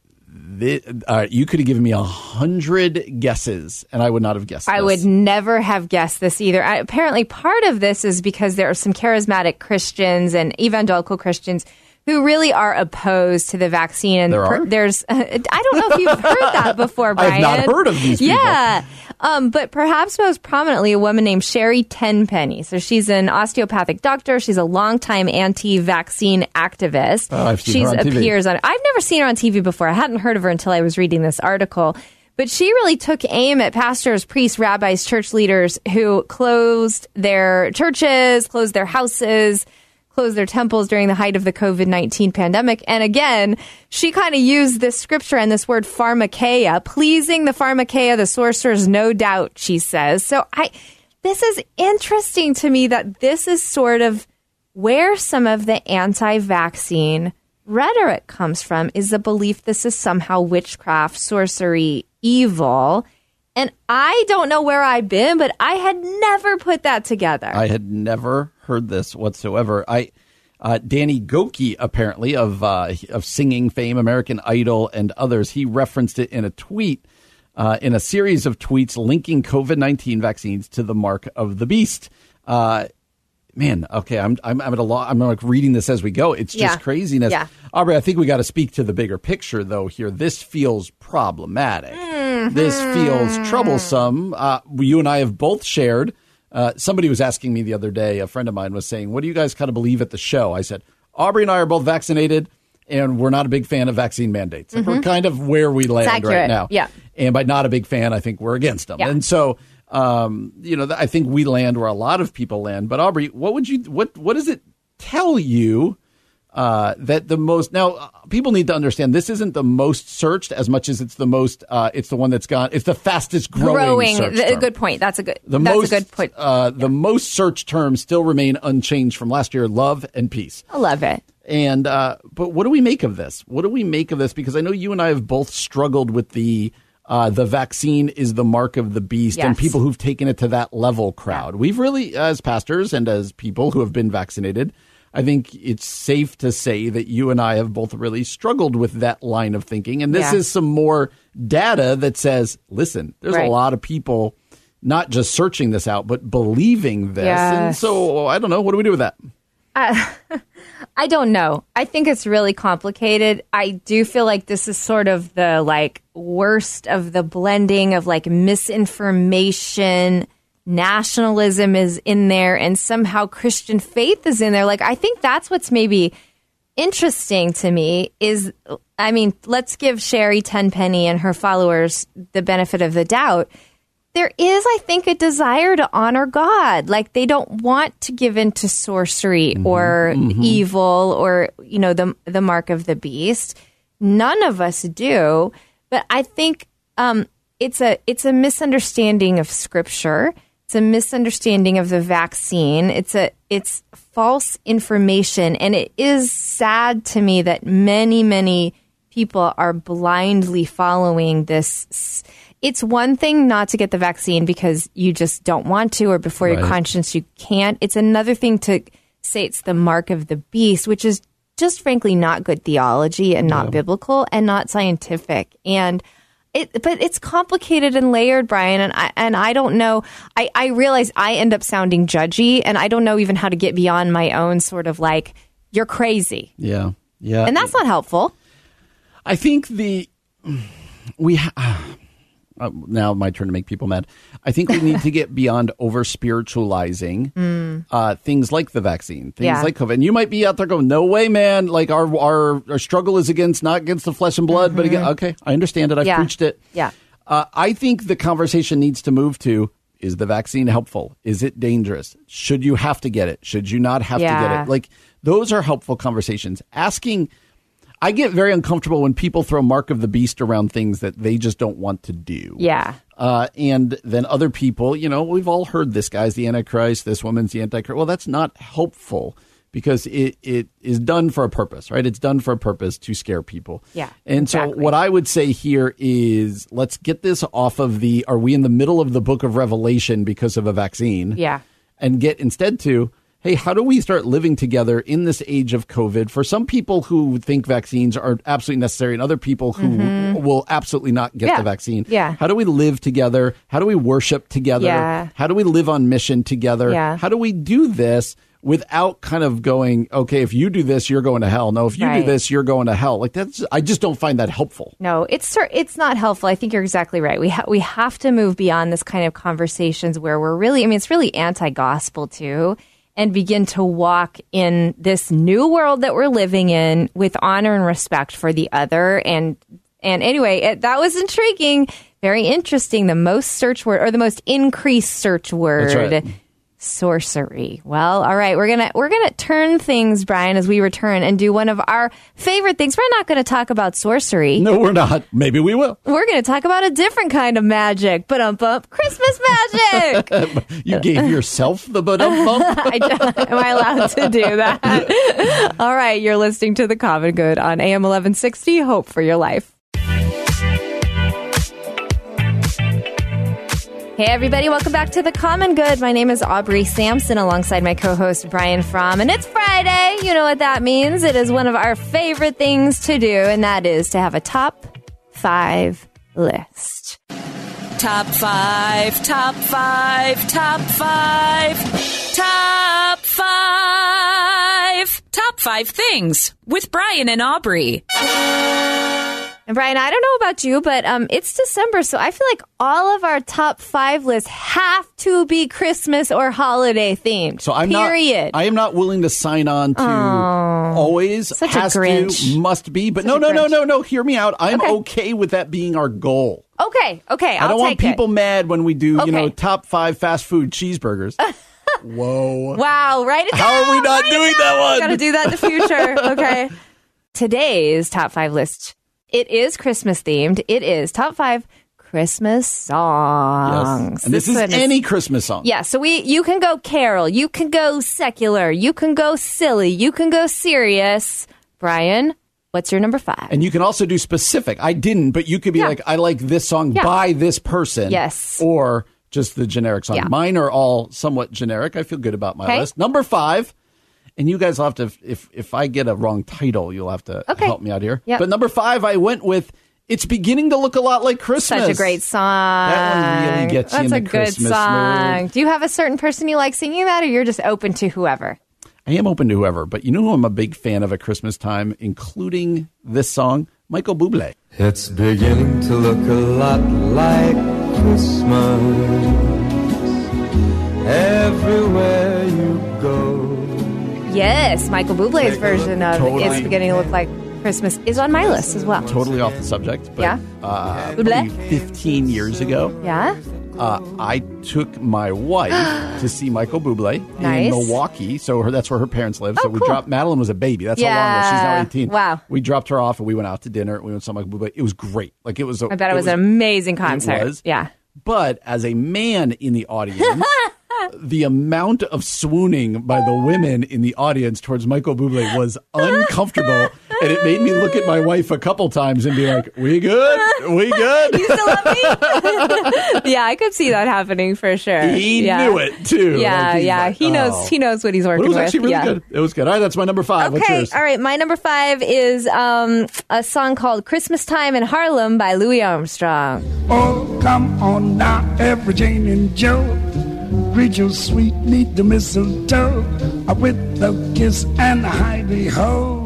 A: thi- uh, you could have given me a hundred guesses, and I would not have guessed.
B: I
A: this.
B: would never have guessed this either. I, apparently, part of this is because there are some charismatic Christians and evangelical Christians who really are opposed to the vaccine. And
A: There are?
B: there's, I don't know if you've heard that before, Brian.
A: I've not heard of these people.
B: Yeah. Um, but perhaps most prominently, a woman named Sherry Tenpenny. So she's an osteopathic doctor. She's a longtime anti-vaccine activist.
A: Oh, I've seen
B: she's
A: her on TV.
B: appears on. I've never seen her on TV before. I hadn't heard of her until I was reading this article. But she really took aim at pastors, priests, rabbis, church leaders who closed their churches, closed their houses, closed their temples during the height of the COVID 19 pandemic. And again, she kind of used this scripture and this word pharmakeia, pleasing the pharmakeia, the sorcerers, no doubt, she says. So I, this is interesting to me that this is sort of where some of the anti vaccine rhetoric comes from is the belief this is somehow witchcraft, sorcery, evil. And I don't know where I've been, but I had never put that together.
A: I had never heard this whatsoever. I uh, Danny Gokey, apparently of uh, of singing fame, American Idol, and others, he referenced it in a tweet, uh, in a series of tweets linking COVID nineteen vaccines to the mark of the beast. Uh, man, okay, I'm I'm, I'm at a lot. I'm like reading this as we go. It's just
B: Yeah.
A: craziness.
B: Yeah.
A: Aubrey, I think we got to speak to the bigger picture though. Here, this feels problematic. This feels troublesome. Uh, you and I have both shared. Uh, somebody was asking me the other day. A friend of mine was saying, "What do you guys kind of believe at the show?" I said, "Aubrey and I are both vaccinated." And we're not a big fan of vaccine mandates. We're kind of where we land right now.
B: Yeah.
A: And by not a big fan, I think we're against them.
B: Yeah.
A: And so, um, you know, I think we land where a lot of people land. But Aubrey, what would you what what does it tell you uh, that the most now uh, people need to understand this isn't the most searched as much as it's the most uh, it's the one that's gone it's the fastest growing,
B: growing.
A: search
B: th-
A: term.
B: good point. That's a good.
A: The
B: that's
A: most
B: a good point.
A: Uh, the most searched terms still remain unchanged from last year: love and peace.
B: I love it.
A: And uh, but what do we make of this? What do we make of this? Because I know you and I have both struggled with the uh, the vaccine is the mark of the beast, and people who've taken it to that level crowd. We've really, as pastors and as people who have been vaccinated, I think it's safe to say that you and I have both really struggled with that line of thinking. And this
B: Yeah.
A: is some more data that says, listen, there's a lot of people not just searching this out, but believing this. And so I don't know. What do we do with that?
B: Uh, I don't know. I think it's really complicated. I do feel like this is sort of the like worst of the blending of like misinformation, nationalism is in there, and somehow Christian faith is in there. Like I think that's what's maybe interesting to me is I mean, let's give Sherry Tenpenny and her followers the benefit of the doubt. There is, I think, a desire to honor God. Like they don't want to give in to sorcery or evil or, you know, the the mark of the beast. None of us do. But I think um, it's a it's a misunderstanding of scripture. It's a misunderstanding of the vaccine. It's a it's false information, and it is sad to me that many many people are blindly following this. It's one thing not to get the vaccine because you just don't want to, or before your conscience you can't. It's another thing to say it's the mark of the beast, which is just frankly not good theology and not biblical and not scientific. And it, but it's complicated and layered, Brian, and I and I don't know. I I realize I end up sounding judgy, and I don't know even how to get beyond my own sort of like you're crazy,
A: Yeah. Yeah.
B: and that's not helpful.
A: I think the we ha- uh, now my turn to make people mad. I think we need to get beyond over spiritualizing uh, things like the vaccine, things
B: Yeah.
A: like COVID. And you might be out there going, "No way, man! Like our our, our struggle is against not against the flesh and blood, but again, okay, I understand it. I've
B: Yeah.
A: preached it.
B: Yeah.
A: Uh, I think the conversation needs to move to: Is the vaccine helpful? Is it dangerous? Should you have to get it? Should you not have to get it? Like those are helpful conversations. Asking. I get very uncomfortable when people throw mark of the beast around things that they just don't want to do.
B: Yeah.
A: Uh, and then other people, you know, we've all heard this guy's the Antichrist, this woman's the Antichrist. Well, that's not helpful because it, it is done for a purpose, right? It's done for a purpose to scare people.
B: Yeah,
A: And so what I would say here is let's get this off of the are we in the middle of the book of Revelation because of a vaccine?
B: Yeah.
A: And get instead to hey, how do we start living together in this age of COVID? For some people who think vaccines are absolutely necessary, and other people who will absolutely not get
B: Mm-hmm. Yeah.
A: the vaccine.
B: Yeah.
A: How do we live together? How do we worship together?
B: Yeah.
A: How do we live on mission together?
B: Yeah.
A: How do we do this? Without kind of going, okay, if you do this, you're going to hell. No, if you do this, you're going to hell. Like that's, I just don't find that helpful.
B: No, it's it's not helpful. I think you're exactly right. We ha- we have to move beyond this kind of conversations where we're really, I mean, it's really anti-gospel too, and begin to walk in this new world that we're living in with honor and respect for the other. And and anyway, it, that was intriguing, very interesting. The most search word or the most increased search word.
A: right.
B: Sorcery. Well, all right, we're gonna we're gonna turn things, Brian, as we return and do one of our favorite things. We're not gonna talk about sorcery.
A: No, we're not. Maybe we will.
B: We're going to talk about a different kind of magic. But um, bump Christmas magic.
A: You gave yourself the but bump.
B: I am I allowed to do that? All right, you're listening to the Common Good on AM 1160. Hope for your life. Hey, everybody, welcome back to The Common Good. My name is Aubrey Sampson alongside my co host Brian Fromm, and it's Friday. You know what that means. It is one of our favorite things to do, and that is to have a top five list.
F: Top five, top five, top five, top five, top five things with Brian and Aubrey.
B: And Brian, I don't know about you, but um, it's December, so I feel like all of our top five lists have to be Christmas or holiday themed.
A: So I'm
B: period.
A: not. I am not willing to sign on to always
B: Such a
A: has
B: Grinch.
A: to must be. But
B: Such
A: no, no, no, no, no. Hear me out. I'm
B: Okay.
A: okay, with that being our goal.
B: okay, okay, I'll
A: I don't want people
B: it.
A: mad when we do, you know, top five fast food cheeseburgers. Whoa.
B: Wow, Right?
A: How are we not doing
B: down.
A: that one?
B: We've got to do that in the future. okay. Today's top five list. It is Christmas themed. It is top five Christmas songs.
A: Yes. And this, is
B: one
A: any Christmas song.
B: Yeah, so we you can go carol, you can go secular, you can go silly, you can go serious. Brian, what's your number five?
A: And you can also do specific. I didn't, but you could be
B: Yeah.
A: like, I like this song
B: Yeah.
A: by this person.
B: Yes.
A: Or just the generic song.
B: Yeah.
A: Mine are all somewhat generic. I feel good about my
B: Okay.
A: list. Number five, and you guys will have to, if if I get a wrong title, you'll have to
B: Okay.
A: help me out here.
B: Yep.
A: But number five, I went with It's Beginning to Look a Lot Like Christmas.
B: Such a great song.
A: That one really gets you
B: That's
A: in
B: a
A: the
B: good
A: Christmas
B: song.
A: mood.
B: Do you have a certain person you like singing that, or you're just open to whoever?
A: I am open to whoever, but you know who I'm a big fan of at Christmas time, including this song, Michael Bublé.
G: It's beginning to look a lot like Christmas everywhere you go.
B: Yes, Michael Bublé's version of
A: Totally.
B: "It's Beginning to Look Like Christmas" is on my list as well.
A: Totally off the subject, but
B: Yeah.
A: uh,
B: Bublé?
A: 15 years ago,
B: Yeah.
A: uh, I took my wife to see Michael Bublé
B: Nice.
A: in Milwaukee. So her, that's where her parents live. so
B: Oh,
A: we
B: cool.
A: dropped. Madeline was a baby. That's how long ago. She's now 18.
B: Wow.
A: We dropped her off and we went out to dinner. We went to Michael Bublé. It was great. Like it was. A,
B: I bet it, was, an amazing concert.
A: was.
B: Yeah.
A: But as a man in the audience, the amount of swooning by the women in the audience towards Michael Bublé was uncomfortable, and it made me look at my wife a couple times and be like, "We good? We good?"
B: You still love me? yeah, I could see that happening for sure.
A: He
B: yeah.
A: knew it too.
B: Yeah,
A: Like,
B: yeah.
A: like,
B: he knows.
A: "Oh."
B: He knows what he's
A: But
B: working
A: it was
B: with.
A: actually really
B: yeah.
A: good. It was good. All right, that's my number five. What's
B: Okay,
A: yours?
B: all right. My number five is um, a song called "Christmas Time in Harlem" by Louis Armstrong.
H: Oh, come on now, every Jane and Joe. Greet your sweet, neat the mistletoe with the kiss and the hidey ho.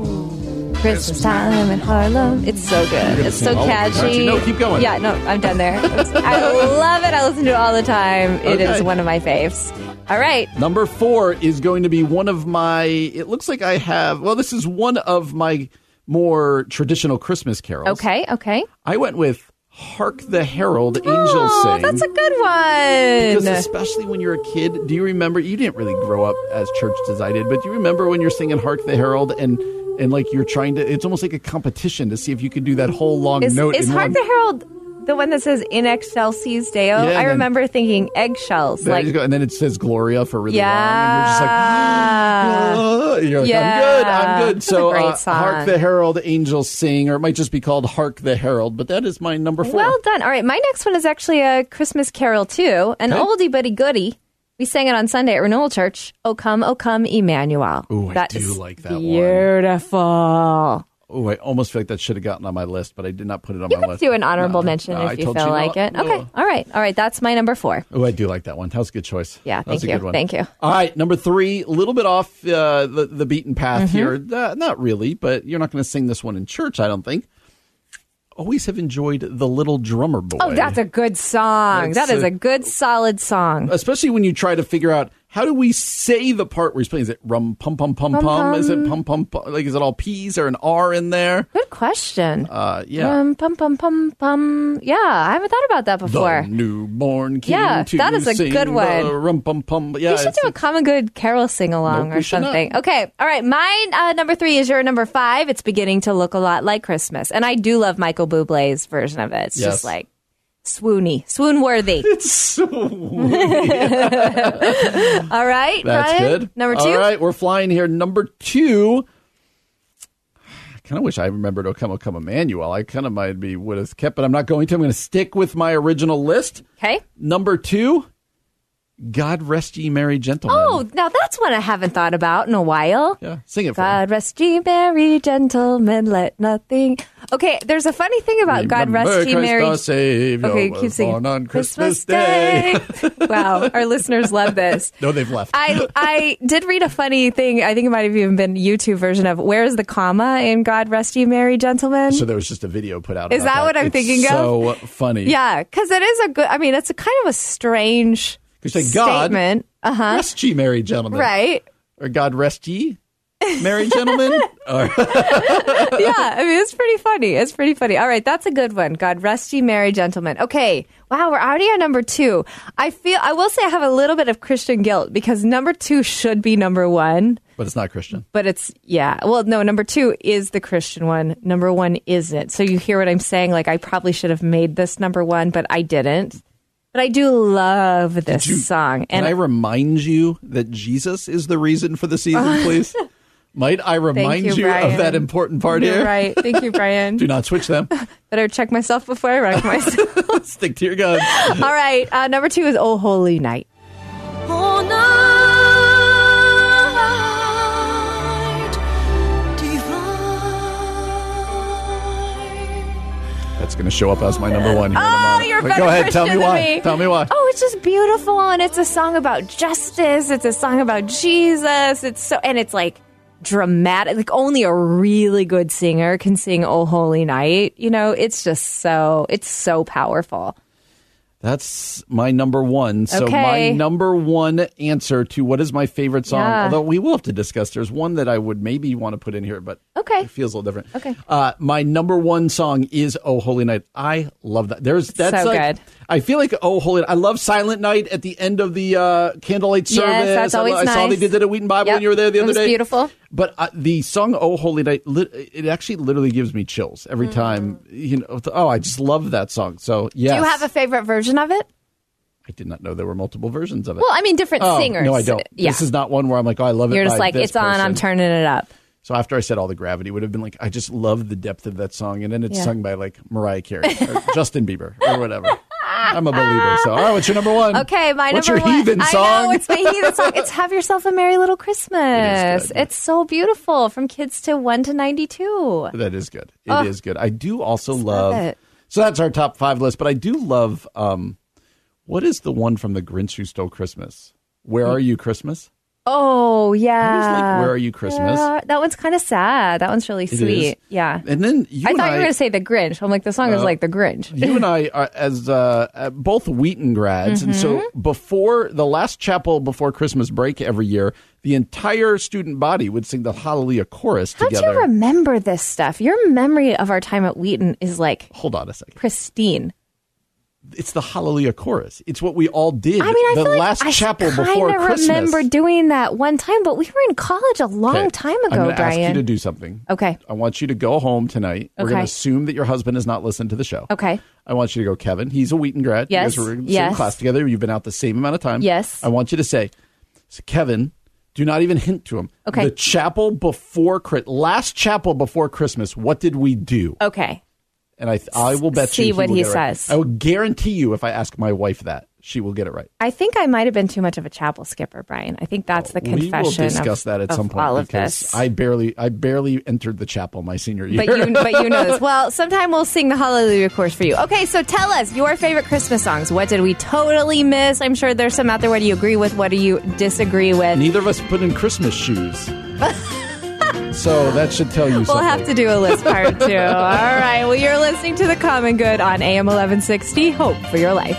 B: Christmas time in Harlem. It's so good. It's so
A: sing all of it, aren't
B: catchy.
A: No, keep going.
B: Yeah, no, I'm done there. I love it. I listen to it all the time. It is
A: Okay.
B: one of my faves. All right.
A: Number four is going to be one of my. It looks like I have. Well, this is one of my more traditional Christmas carols.
B: Okay. Okay.
A: I went with "Hark the Herald Angels
B: Oh,
A: Sing."
B: that's a good one.
A: Because especially when you're a kid, do you remember? You didn't really grow up as church as I did, but do you remember when you're singing "Hark the Herald" and and like you're trying to? It's almost like a competition to see if you can do that whole long
B: Is,
A: note.
B: is Hark
A: one.
B: the Herald the one that says "In excelsis Deo"?
A: Yeah,
B: I
A: and then-
B: remember thinking eggshells. Like.
A: And then it says Gloria for really
B: yeah,
A: long, and you're just like, "Oh," you're like,
B: Yeah.
A: I'm good, I'm good. So, uh. Hark the Herald, Angels Sing, or it might just be called Hark the Herald, but that is my number four.
B: Well done. All right, my next one is actually a Christmas carol too, an
A: Okay.
B: oldie but a goodie. We sang it on Sunday at Renewal Church. O come, O come, Emmanuel.
A: Ooh, I
B: That
A: do like that one.
B: Beautiful.
A: Oh, I almost feel like that should have gotten on my list, but I did not put it on
B: You
A: my
B: can
A: list.
B: do an honorable
A: No,
B: mention
A: no, I
B: if you feel
A: you
B: like
A: no.
B: it. Okay. All right. All right. That's my number four.
A: Oh, I do like that one. That was a good choice.
B: Yeah,
A: That
B: thank
A: a
B: you.
A: good one.
B: Thank you.
A: All right, number three, a little bit off uh, the the beaten path
B: Mm-hmm.
A: here. Uh, not really, but you're not going to sing this one in church, I don't think. Always have enjoyed the Little Drummer Boy.
B: Oh, that's a good song.
A: That's
B: that is
A: a-
B: a good, solid song.
A: especially when you try to figure out how do we say the part where he's playing. Is it rum pum pum pum
B: Pum,
A: pum? Is it
B: pum.
A: pum pum? Like is it all P's or an R in there?
B: Good question.
A: Uh, yeah.
B: Um, pum, pum, pum, pum. Yeah, I haven't thought about that before.
A: The newborn king.
B: Yeah, that is a good one.
A: Rum pum pum. Yeah,
B: we should do a common good carol sing along
A: Nope,
B: or
A: should not.
B: something. Okay, all right. My uh, number three is your number five. It's beginning to look a lot like Christmas, and I do love Michael Bublé's version of it. It's
A: Yes.
B: just like swoony, swoon worthy.
A: It's so
B: all right,
A: That's
B: Brian?
A: good.
B: Number two.
A: All right, we're flying here. Number two. I kind of wish I remembered "O Come, O Come, Emmanuel." I kind of might be would have kept, but I'm not going to. I'm going to stick with my original list.
B: Okay.
A: Number two. God rest ye merry gentlemen.
B: Oh, now that's one I haven't thought about in a while.
A: yeah, sing it for me.
B: God rest ye merry gentlemen, let nothing. Okay, there's a funny thing about God
A: Remember
B: rest ye merry. Okay, keep singing.
A: on Christmas, Day.
B: wow, our listeners love this.
A: no, they've left.
B: I I did read a funny thing. I think it might have even been YouTube version of "Where's the comma in God rest ye merry gentlemen."
A: so there was just a video put out.
B: Is
A: about
B: that what I'm
A: It's
B: thinking of?
A: So funny.
B: yeah, because it is a good. I mean, it's a kind of a strange
A: Because say God
B: statement. Uh huh.
A: rest ye merry gentlemen.
B: Right.
A: Or God rest ye merry gentlemen. or,
B: yeah, I mean, it's pretty funny. It's pretty funny. All right, that's a good one. God rest ye merry gentlemen. Okay, wow, we're already on number two. I feel, I will say I have a little bit of Christian guilt because number two should be number one,
A: but it's not Christian.
B: but it's, yeah. Well, no, number two is the Christian one. Number one isn't. So you hear what I'm saying? Like, I probably should have made this number one, but I didn't. But I do love this
A: you-
B: song.
A: Can
B: And
A: I remind you that Jesus is the reason for the season, please? Might I remind
B: you,
A: you, of that important part
B: you're
A: here?
B: right. Thank you, Brian.
A: Do not switch them.
B: Better check myself before I wreck myself.
A: Stick to your guns.
B: All right. Uh, number two is Oh Holy Night.
A: That's going to show up as my number one. Here
B: Oh, you're better
A: Go ahead. Tell me why.
B: me.
A: Tell me why.
B: Oh, it's just beautiful, and it's a song about justice. It's a song about Jesus. It's so, and it's like dramatic. Like only a really good singer can sing "Oh Holy Night." You know, it's just so, it's so powerful.
A: That's my number one. So
B: Okay.
A: my number one answer to what is my favorite song,
B: Yeah.
A: although we will have to discuss. There's one that I would maybe want to put in here, but
B: Okay.
A: it feels a little different.
B: Okay.
A: Uh, my number one song is "Oh Holy Night." I love that. There's that's
B: So
A: like
B: good.
A: I feel like "Oh Holy." I love "Silent Night" at the end of the uh, candlelight
B: Yes,
A: service.
B: that's
A: I, lo-
B: always
A: I saw they did that at Wheaton Bible
B: Yep.
A: when you were there the
B: It
A: other day.
B: beautiful.
A: But uh, the song "Oh Holy Night," lit- it actually literally gives me chills every
B: Mm.
A: time. You know, oh, I just love that song. So yes.
B: Do you have a favorite version of it?
A: I did not know there were multiple versions of it.
B: Well, I mean, different
A: Oh,
B: singers.
A: No, I don't.
B: Yeah.
A: This is not one where I'm like, oh, I love it.
B: You're just like, it's on. I'm turning it up.
A: So after I said all the gravity, would have been like, I just love the depth of that song, and then it's
B: Yeah.
A: sung by like Mariah Carey or Justin Bieber or whatever. I'm a believer. So, all right, what's your number one?
B: Okay, my
A: what's
B: number
A: your
B: one.
A: heathen
B: I
A: song?
B: know it's my heathen song. It's "Have Yourself a Merry Little Christmas."
A: good.
B: It's so beautiful, from kids to one to ninety-two.
A: That is good. It is
B: Oh.
A: good. I do also
B: love
A: love.
B: it.
A: So that's our top five list, but I do love. um What is the one from the Grinch Who Stole Christmas? Where are you, Christmas?
B: Oh yeah.
A: Like, Where Are You, Christmas?
B: Yeah, that one's kind of sad. That one's really
A: It
B: sweet.
A: is.
B: Yeah.
A: And then you
B: I
A: and
B: thought you were going to say the Grinch. I'm like, the song is
A: Uh,
B: like the Grinch.
A: you and I are as uh, uh, both Wheaton grads, and so
B: Mm-hmm.
A: before the last chapel before Christmas break every year, the entire student body would sing the Hallelujah chorus
B: How'd
A: together.
B: you remember this stuff? Your memory of our time at Wheaton is like
A: Hold on a second.
B: pristine.
A: It's the Hallelujah chorus. It's what we all did.
B: I mean, I
A: the
B: feel
A: last
B: like I
A: chapel before Christmas.
B: I remember doing that one time, but we were in college a long
A: Okay,
B: time
A: I'm
B: ago,
A: going to ask you to do something.
B: Okay.
A: I want you to go home tonight. Okay. We're going to assume that your husband has not listened to the show.
B: Okay.
A: I want you to go, Kevin. He's a Wheaton grad.
B: Yes,
A: You guys were in the
B: yes.
A: same class together. You've been out the same amount of time.
B: Yes.
A: I want you to say, so Kevin, do not even hint to him.
B: Okay.
A: The chapel before last chapel before Christmas. What did we do?
B: Okay.
A: And I, I will bet
B: see
A: you.
B: what
A: will
B: he
A: it right.
B: says.
A: I will guarantee you if I ask my wife that she will get it right.
B: I think I might have been too much of a chapel skipper, Brian. I think that's the confession.
A: we will discuss
B: of,
A: that at some point
B: all of this.
A: I barely, I barely entered the chapel my senior year.
B: But you, but you know this. Well, sometime we'll sing the Hallelujah chorus for you. Okay, so tell us your favorite Christmas songs. What did we totally miss? I'm sure there's some out there. What do you agree with? What do you disagree with?
A: Neither of us put in Christmas shoes. so that should tell you
B: We'll
A: something.
B: have to do a list part two. All right. Well, you're listening to The Common Good on AM 1160. Hope for your life.